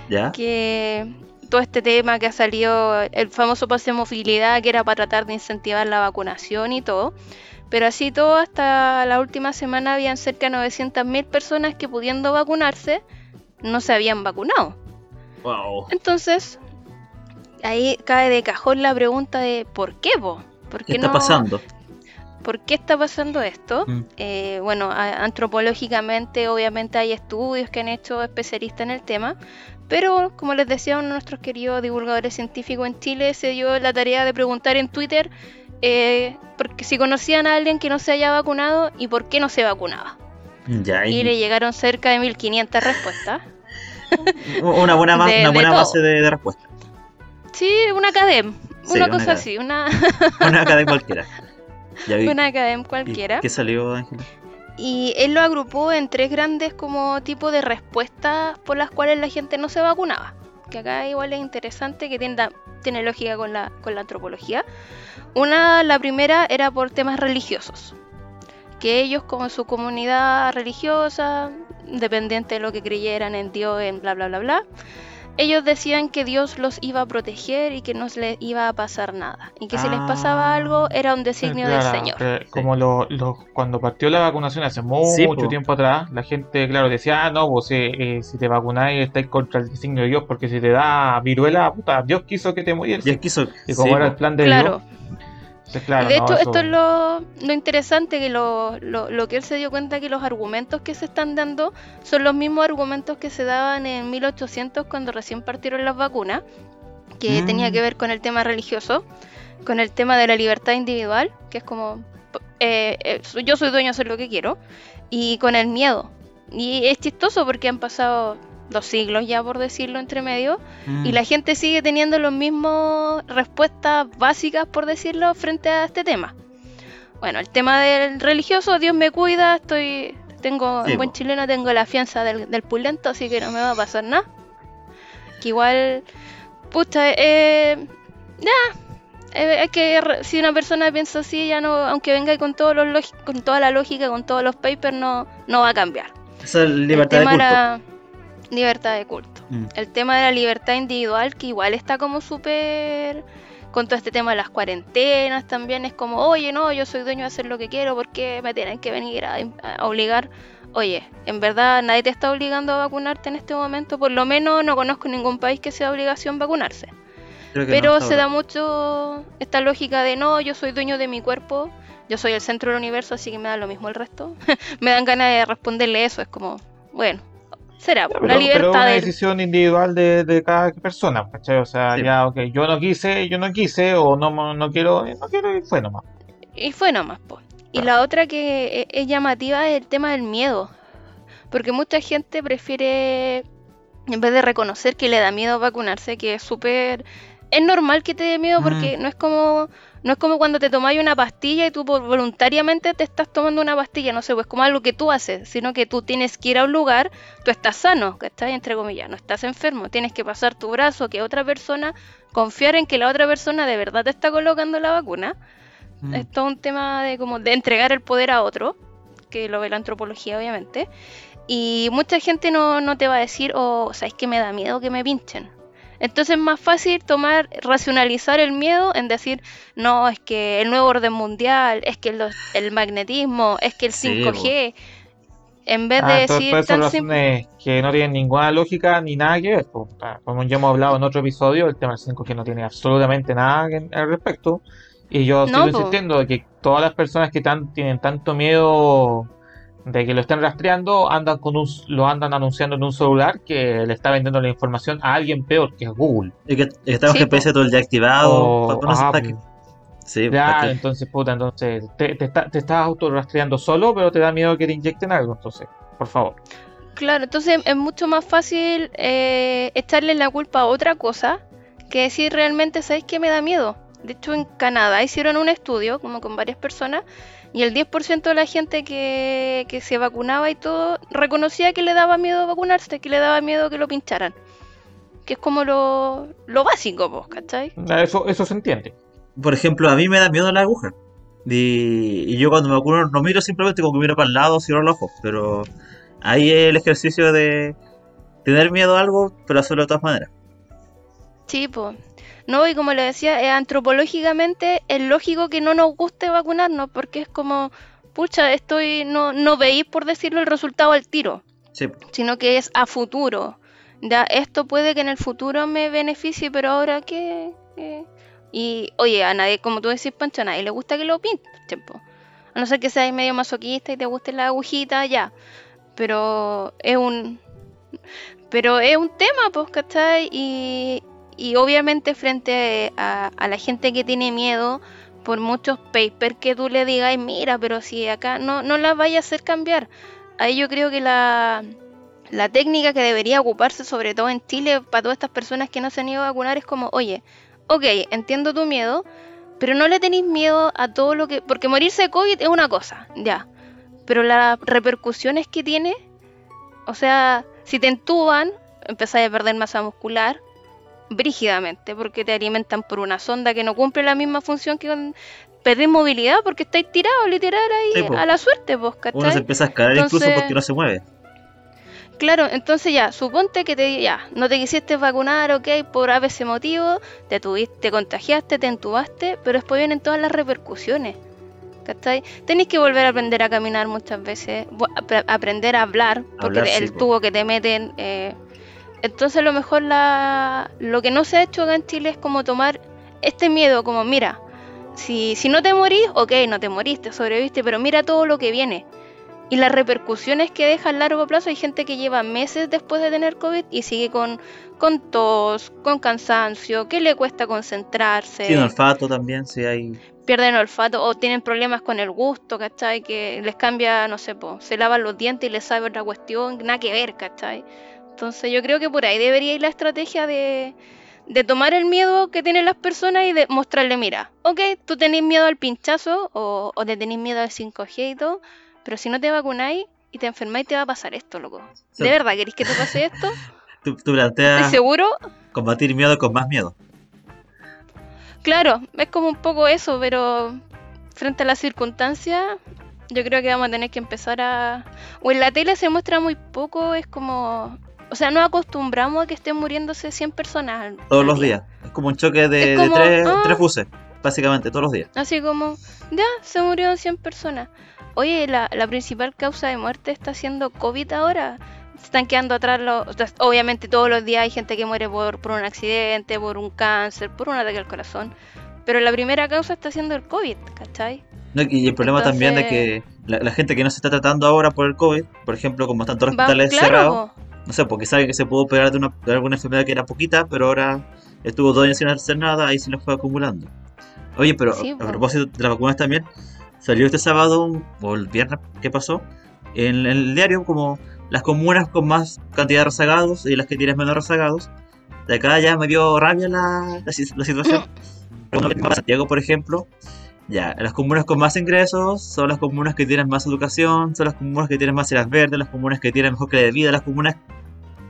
¿Ya? que todo este tema que ha salido, el famoso pase de movilidad que era para tratar de incentivar la vacunación y todo, pero así todo hasta la última semana habían cerca de 900.000 personas que pudiendo vacunarse no se habían vacunado. Wow. Entonces, ahí cae de cajón la pregunta de ¿por qué vos? ¿Por ¿Qué qué, está no- pasando? ¿Por qué está pasando esto? Mm. Eh, bueno, a- antropológicamente obviamente hay estudios que han hecho especialistas en el tema, pero como les decía uno de nuestros queridos divulgadores científicos en Chile, se dio la tarea de preguntar en Twitter eh, porque si conocían a alguien que no se haya vacunado y por qué no se vacunaba. Ya, Y y le llegaron cerca de 1500 respuestas. una buena, de- una buena base de, de respuesta. Sí, una academ, Sí, una una cosa así, una, Una de cualquiera. Una academ ¿Y cualquiera. ¿Qué salió, Ángel? Y él lo agrupó en tres grandes como tipos de respuestas por las cuales la gente no se vacunaba. Que acá igual es interesante, que tiene, tiene lógica con la, con la antropología. Una, la primera era por temas religiosos. Que ellos como su comunidad religiosa, dependiente de lo que creyeran en Dios, en bla bla bla bla, ellos decían que Dios los iba a proteger y que no les iba a pasar nada. Y que si les pasaba Ah. algo era un designio del Señor. como lo, lo- cuando partió la vacunación hace mucho Sí, po. tiempo atrás, la gente, claro, decía, ah, no, pues eh, eh, si te vacunáis estáis contra el designio de Dios, porque si te da viruela, puta, Dios quiso que te murieras. Dios quiso. Y como sí, era po. el plan de Claro. Dios, claro, y de no, hecho, eso- esto es lo, lo interesante, que lo, lo, lo que él se dio cuenta que los argumentos que se están dando son los mismos argumentos que se daban en 1800 cuando recién partieron las vacunas, que Mm. tenía que ver con el tema religioso, con el tema de la libertad individual, que es como, eh, eh, yo soy dueño de hacer lo que quiero, y con el miedo. Y es chistoso porque han pasado dos siglos ya, por decirlo, entre medio, Mm. y la gente sigue teniendo los mismos respuestas básicas, por decirlo, frente a este tema. Bueno, el tema del religioso, Dios me cuida, estoy, tengo, Sí, en buen chileno tengo la fianza del, del pulento, así que no me va a pasar nada. Que igual, pucha, eh, ya, eh, es que si una persona piensa así, ya no, aunque venga con todos los con toda la lógica, con todos los papers, no, no va a cambiar. Esa es libertad el de tema culto. era libertad de culto. Mm. El tema de la libertad individual, que igual está como súper con todo este tema de las cuarentenas también, es como, oye, no, yo soy dueño de hacer lo que quiero, ¿por qué me tienen que venir a, a obligar? Oye, en verdad nadie te está obligando a vacunarte en este momento, por lo menos no conozco ningún país que sea obligación vacunarse. Pero no, se da mucho esta lógica de no, yo soy dueño de mi cuerpo, yo soy el centro del universo, así que me da lo mismo el resto. me dan ganas de responderle eso, es como, bueno, será, la pero, pero es libertad una del- decisión individual de, de cada persona, ¿cachai? O sea, Sí. ya, ok, yo no quise, yo no quise, o no, no quiero, no quiero y fue nomás. Y fue nomás, po. Y la otra que e- es llamativa es el tema del miedo. Porque mucha gente prefiere, en vez de reconocer que le da miedo vacunarse, que es súper... Es normal que te dé miedo porque no es como no es como cuando te tomáis una pastilla y tú voluntariamente te estás tomando una pastilla, no sé, pues como algo que tú haces, sino que tú tienes que ir a un lugar, tú estás sano, que estás entre comillas, no estás enfermo, tienes que pasar tu brazo, que otra persona, confiar en que la otra persona de verdad te está colocando la vacuna. Mm. Es todo un tema de como de entregar el poder a otro, que lo ve la antropología obviamente. Y mucha gente no, no te va a decir, oh, sabes que me da miedo que me pinchen. Entonces es más fácil tomar, racionalizar el miedo en decir, no, es que el nuevo orden mundial, es que los- el magnetismo, es que el Sí, 5G. En vez Ah, de decir todas esas tan simple. razones que no tienen ninguna lógica ni nada que ver. Ah, Como ya hemos hablado en otro episodio, el tema del 5G no tiene absolutamente nada que- al respecto. Y yo No, sigo po. insistiendo de que todas las personas que tan, tienen tanto miedo de que lo estén rastreando andan con un, lo andan anunciando en un celular que le está vendiendo la información a alguien peor, que es Google. Y que, y que estamos Sí. PC todo el día activado. O- po. Sí, Ya, entonces, puta, entonces te, te, está- te estás autorrastreando solo, pero te da miedo que te inyecten algo, entonces, por favor. Claro, entonces es mucho más fácil eh, echarle la culpa a otra cosa que decir realmente, ¿sabes qué me da miedo? De hecho, en Canadá hicieron un estudio, como con varias personas, y el 10% de la gente que, que se vacunaba y todo reconocía que le daba miedo vacunarse, que le daba miedo que lo pincharan. Que es como lo, lo básico, pues, ¿cachai? Eso, eso se entiende. Por ejemplo, a mí me da miedo la aguja. Y, y yo cuando me vacuno no miro simplemente como que miro para el lado, cierro los ojos. Pero ahí es el ejercicio de tener miedo a algo, pero hacerlo de todas maneras. Sí, pues. No, y como le decía, eh, antropológicamente es lógico que no nos guste vacunarnos, porque es como, pucha, estoy, no, no veis, por decirlo, el resultado al tiro, Sí, sino que es a futuro. Ya, esto puede que en el futuro me beneficie, pero ahora qué. ¿Qué? Y, oye, a nadie, como tú decís, Pancho, a nadie le gusta que lo pinten, po. A no ser que seas medio masoquista y te guste la agujita, ya. Pero es un. Pero es un tema, pues, ¿cachai? Y, y obviamente frente a, la gente que tiene miedo, por muchos papers que tú le digas, mira, pero si acá no, no la vaya a hacer cambiar. Ahí yo creo que la, la técnica que debería ocuparse, sobre todo en Chile, para todas estas personas que no se han ido a vacunar, es como, oye, ok, entiendo tu miedo, pero no le tenéis miedo a todo lo que... Porque morirse de COVID es una cosa, ya. Pero las repercusiones que tiene, o sea, si te entuban, empezáis a perder masa muscular brígidamente, porque te alimentan por una sonda que no cumple la misma función que con... Perdés movilidad porque estáis tirados literal ahí Sí, a la suerte, vos, uno se ¿cachai? empieza a escalar incluso Entonces- porque no se mueve. Claro, entonces ya, suponte que te ya, no te quisiste vacunar, ok, por ese motivo, te tuviste, te contagiaste, te entubaste, pero después vienen todas las repercusiones. ¿Cachai? Tenéis que volver a aprender a caminar muchas veces, aprender a hablar, porque Hablar, te- sí, el po. tubo que te meten. eh, entonces, a lo mejor la, lo que no se ha hecho acá en Chile es como tomar este miedo, como mira, si, si no te morís, ok, no te moriste, sobreviviste, pero mira todo lo que viene. Y las repercusiones que deja a largo plazo, hay gente que lleva meses después de tener COVID y sigue con, con tos, con cansancio, que le cuesta concentrarse, Sin olfato también, si hay. pierden olfato o tienen problemas con el gusto, ¿cachai? Que les cambia, no sé, po, se lavan los dientes y les sabe otra cuestión, nada que ver, ¿cachai? Entonces yo creo que por ahí debería ir la estrategia de, de tomar el miedo que tienen las personas y de mostrarle, mira, ok, tú tenés miedo al pinchazo o, o te tenés miedo al 5G y todo, pero si no te vacunáis y te enfermáis te va a pasar esto, loco. Sí. ¿De verdad queréis que te pase esto? Tú, tú ¿Estás planteas seguro? combatir miedo con más miedo. Claro, es como un poco eso, pero frente a las circunstancias, yo creo que vamos a tener que empezar a... O en la tele se muestra muy poco, es como... O sea, no acostumbramos a que estén muriéndose 100 personas. Todos los día. días. Es como un choque de, tres, ah. tres buses, básicamente, todos los días. Así como, ya, se murieron 100 personas. Oye, la, la principal causa de muerte está siendo COVID ahora. Se están quedando atrás los... o sea, obviamente todos los días hay gente que muere por, por un accidente, por un cáncer, por un ataque al corazón. Pero la primera causa está siendo el COVID, ¿cachai? No, y el problema también de que la, la gente que no se está tratando ahora por el COVID, por ejemplo, como están todos los hospitales claro, cerrados. No sé, porque sabe que se pudo operar de, una, de alguna enfermedad que era poquita, pero ahora estuvo dos años sin hacer nada, ahí se lo fue acumulando. Oye, pero Sí, a po. propósito de las vacunas también, salió este sábado, un- o el viernes, ¿qué pasó? En, el diario como las comunas con más cantidad de rezagados y las que tienen menos rezagados. De acá ya me dio rabia la, la, la situación. Cuando en Santiago, por ejemplo, ya, las comunas con más ingresos son las comunas que tienen más educación, son las comunas que tienen más áreas verdes, las comunas que tienen mejor calidad de vida, las comunas,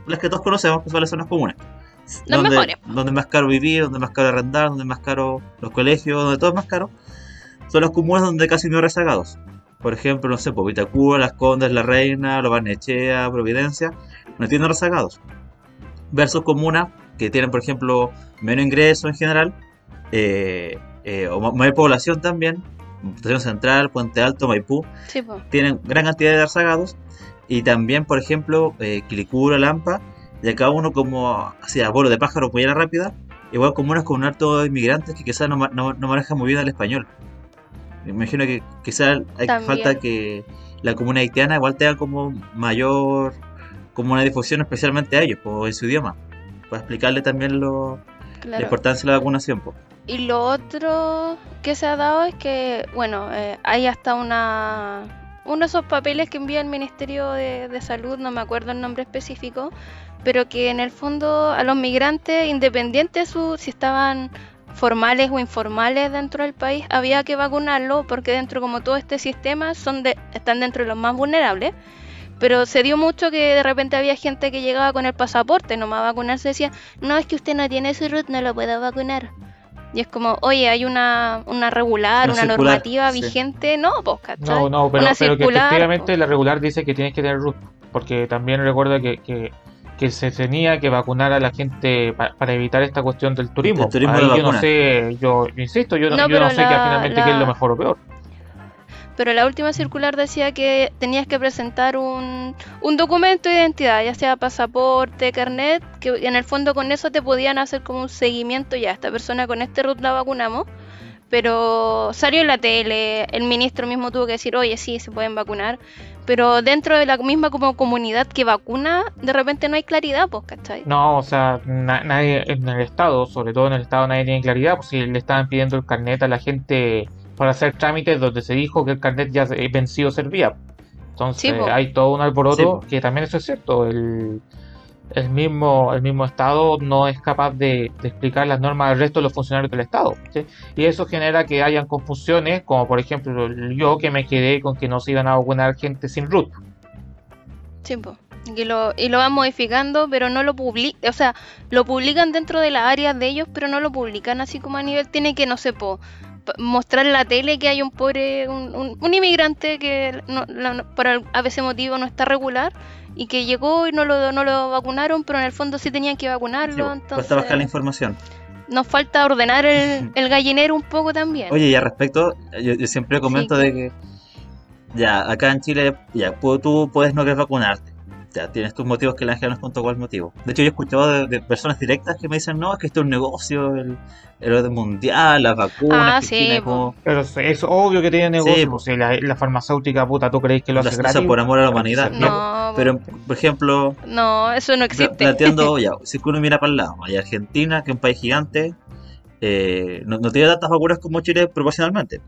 las que todos conocemos, que son las comunas. Las donde, mejores. donde es más caro vivir, donde es más caro arrendar, donde es más caro los colegios, donde todo es más caro, son las comunas donde casi no hay rezagados. Por ejemplo, no sé, pues Vitacura, Las Condes, La Reina, Lo Barnechea, Providencia, no tienen rezagados. Versus comunas que tienen, por ejemplo, menos ingresos en general, eh, eh, o ma- mayor población también, Estación Central, Puente Alto, Maipú, Sí, tienen gran cantidad de rezagados. Y también, por ejemplo, eh, Quilicura, Lampa, y acá uno como hacia vuelo de pájaro, pollera rápida, igual comunas con un alto de inmigrantes que quizás no, no, no manejan muy bien el español. Me imagino que quizás hay También. falta que la comunidad haitiana igual tenga como mayor, como una difusión especialmente a ellos, pues, en su idioma, para explicarle también lo, la Claro. importancia de la vacunación. pues. Y lo otro que se ha dado es que, bueno, eh, hay hasta una uno de esos papeles que envía el Ministerio de, de Salud, no me acuerdo el nombre específico, pero que en el fondo a los migrantes, independientes su, si estaban formales o informales dentro del país, había que vacunarlo porque dentro como todo este sistema son de, están dentro de los más vulnerables. Pero se dio mucho que de repente había gente que llegaba con el pasaporte nomás a vacunarse decía, no, es que usted no tiene su root, no lo puedo vacunar. Y es como, oye, hay una, una regular, Una una, circular, normativa sí. vigente. No, pues, ¿cachai? No, no, pero, Una pero que circular, efectivamente po. la regular dice que tienes que tener root, porque también recuerda que, que, que se tenía que vacunar a la gente pa- para evitar esta cuestión del turismo. El turismo Ahí yo no sé, yo, yo insisto, yo no, No, yo no sé que la- finalmente qué es la- lo mejor o peor. Pero la última circular decía que tenías que presentar un, un documento de identidad, ya sea pasaporte, carnet, que en el fondo con eso te podían hacer como un seguimiento, ya, esta persona con este root la vacunamos. Pero salió en la tele, el ministro mismo tuvo que decir, oye, sí, se pueden vacunar. Pero dentro de la misma como comunidad que vacuna, de repente no hay claridad, pues, ¿cachai? No, o sea, na- nadie en el Estado, sobre todo en el Estado, nadie tiene claridad, pues si le estaban pidiendo el carnet a la gente para hacer trámites donde se dijo que el carnet ya se- vencido servía. Entonces Sí, hay todo un alboroto, Sí, que también eso es cierto, el, el mismo, el mismo Estado no es capaz de, de explicar las normas al resto de los funcionarios del Estado. ¿sí? Y eso genera que hayan confusiones, como por ejemplo yo que me quedé con que no se iban a vacunar gente sin root. Sí, po. Y lo, y lo van modificando, pero no lo publican, o sea, lo publican dentro de las áreas de ellos, pero no lo publican así como a nivel, tiene que, no sé, po, mostrar en la tele que hay un pobre, un, un- un inmigrante que no- la- por a veces motivo no está regular, y que llegó y no lo, no lo vacunaron, pero en el fondo sí tenían que Sí, vacunarlo. pues, entonces cuesta buscar la información. nos falta ordenar el, el gallinero un poco también. Oye, y al respecto, yo, yo siempre comento Sí. de que ya, acá en Chile, ya, tú puedes no querer vacunarte. Ya, tienes tus motivos que la gente nos contó cuál motivo. De hecho, yo he escuchado de, de personas directas que me dicen, no, es que esto es un negocio, el, el orden mundial, las vacunas, Ah, que sí, China es como- Pero es- es obvio que tiene negocio. Sí, pues, si la, la farmacéutica, puta, ¿tú crees que lo hace gratis? por amor a la humanidad. Sí, no, Pero, por ejemplo, no, eso no existe. planteando, ya, si uno mira para el lado, hay Argentina, que es un país gigante, eh, no, no tiene tantas vacunas como Chile proporcionalmente.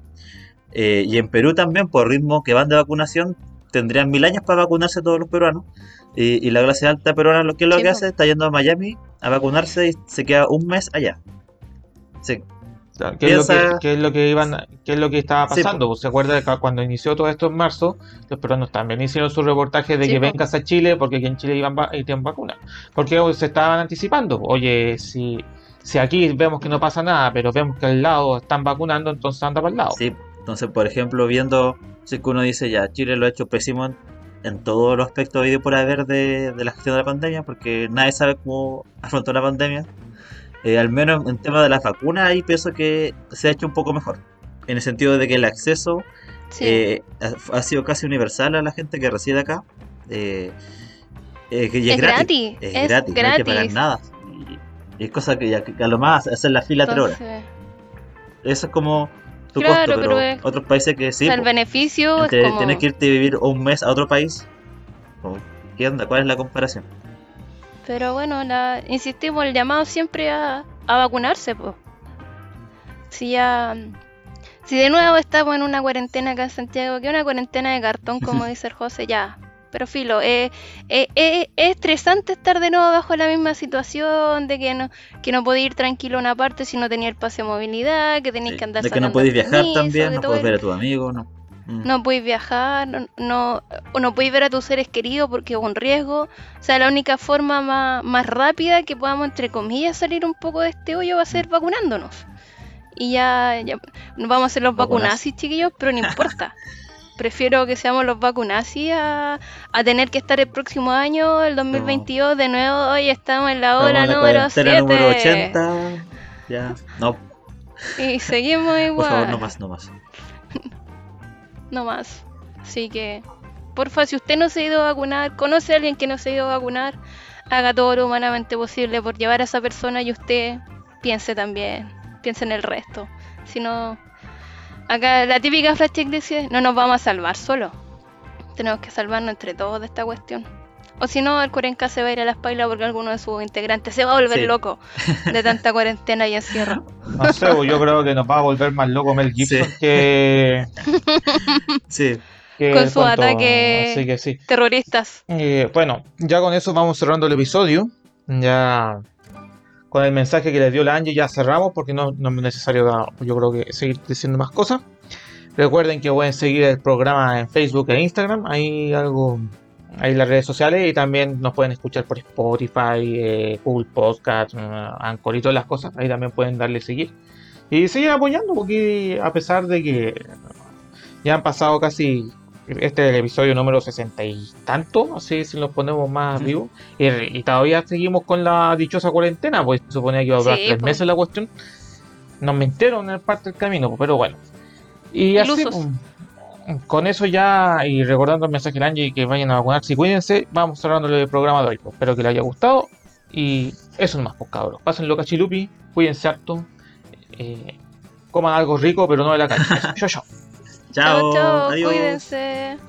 Eh, y en Perú también, por ritmo que van de vacunación, tendrían mil años para vacunarse todos los peruanos. Y, y la clase alta peruana lo que es lo Sí, que hace está yendo a Miami a vacunarse y se queda un mes allá. Sí, ¿Qué, es lo que, Piensa- qué es lo que iban, qué es lo que estaba Sí, pasando? Pues, ¿Se acuerda de que cuando inició todo esto en marzo, los peruanos también hicieron su reportaje de Sí, que po. vengas a Chile porque aquí en Chile iban va- y tienen vacunas? Porque se estaban anticipando. Oye, si, si aquí vemos que no pasa nada, pero vemos que al lado están vacunando, entonces anda para el lado. sí. Entonces, por ejemplo, viendo, si que uno dice ya, Chile lo ha hecho pésimo en, en todos los aspectos habido por haber de, de la gestión de la pandemia, porque nadie sabe cómo afrontó la pandemia. Eh, al menos en tema de las vacunas, ahí pienso que se ha hecho un poco mejor. En el sentido de que el acceso Sí. eh, ha, ha sido casi universal a la gente que reside acá. eh, que es gratis, Es, es gratis, no hay que pagar nada. Y, y es cosa que, a lo más hacer la fila tres horas. Entonces, Eso es como tu Claro, costo, pero, otros países que sí, o sea, el beneficio es como... que irte a vivir un mes a otro país. ¿Qué onda? ¿Cuál es la comparación? Pero bueno, la, insistimos, el llamado siempre a, a vacunarse, pues. Si ya... Si de nuevo estamos en una cuarentena acá en Santiago, que una cuarentena de cartón, como dice el José, ya. Pero filo, eh, eh, eh, es estresante estar de nuevo bajo la misma situación, de que no, que no podía ir tranquilo a una parte si no tenía el pase de movilidad, que tenías Sí, que andar de que no podéis viajar permiso, también, no el- ver a tus amigos, no. Mm. no podéis viajar, no, no, o no podéis ver a tus seres queridos porque es un riesgo. O sea, la única forma más, más rápida que podamos, entre comillas, salir un poco de este hoyo va a ser vacunándonos. Y ya, ya vamos a ser los vacunazis, chiquillos, pero no importa. Prefiero que seamos los vacunazis a, a tener que estar el próximo año, el 2022, de nuevo. Hoy estamos en la hora la número cuarentena 7. número 80. Ya, no, Y seguimos igual. por favor, no más, no más. no más. Así que, porfa, si usted no se ha ido a vacunar, conoce a alguien que no se ha ido a vacunar, haga todo lo humanamente posible por llevar a esa persona y usted piense también, piense en el resto. Si no, acá la típica frase que dice, no nos vamos a salvar solo. Tenemos que salvarnos entre todos de esta cuestión. O si no, el Cuarenca se va a ir a la espalda porque alguno de sus integrantes se va a volver Sí. loco de tanta cuarentena y encierro. No sé, pues, yo creo que nos va a volver más loco Mel Gibson Sí. que, Sí, que Con su cuanto- ataque- Así que sí. Terroristas. Eh, bueno, ya con eso vamos cerrando el episodio. Ya con el mensaje que les dio la Angie ya cerramos porque no, es necesario, yo creo que seguir diciendo más cosas. Recuerden que pueden seguir el programa en Facebook e Instagram, ahí algo, ahí las redes sociales y también nos pueden escuchar por Spotify, eh, Google Podcast, eh, Anchor y todas las cosas. Ahí también pueden darle seguir y seguir apoyando porque a pesar de que ya han pasado casi este es el episodio número 60 y tanto, así si nos ponemos más Ujú. vivos. Y, y todavía seguimos con la dichosa cuarentena, pues suponía que iba a durar Sí, tres pues. meses la cuestión. Nos mintieron en parte del camino, pero bueno. Y así, pues, con eso ya, y recordando el mensaje de Angie que vayan a vacunarse y cuídense, vamos cerrando el programa de hoy. pues. Espero que les haya gustado. Y eso nomás, pues cabros. Pásenlo cachilupi, cuídense harto. eh, coman algo rico, pero no de la calle. Eso, chao, chao. chao, chao, adiós. cuídense.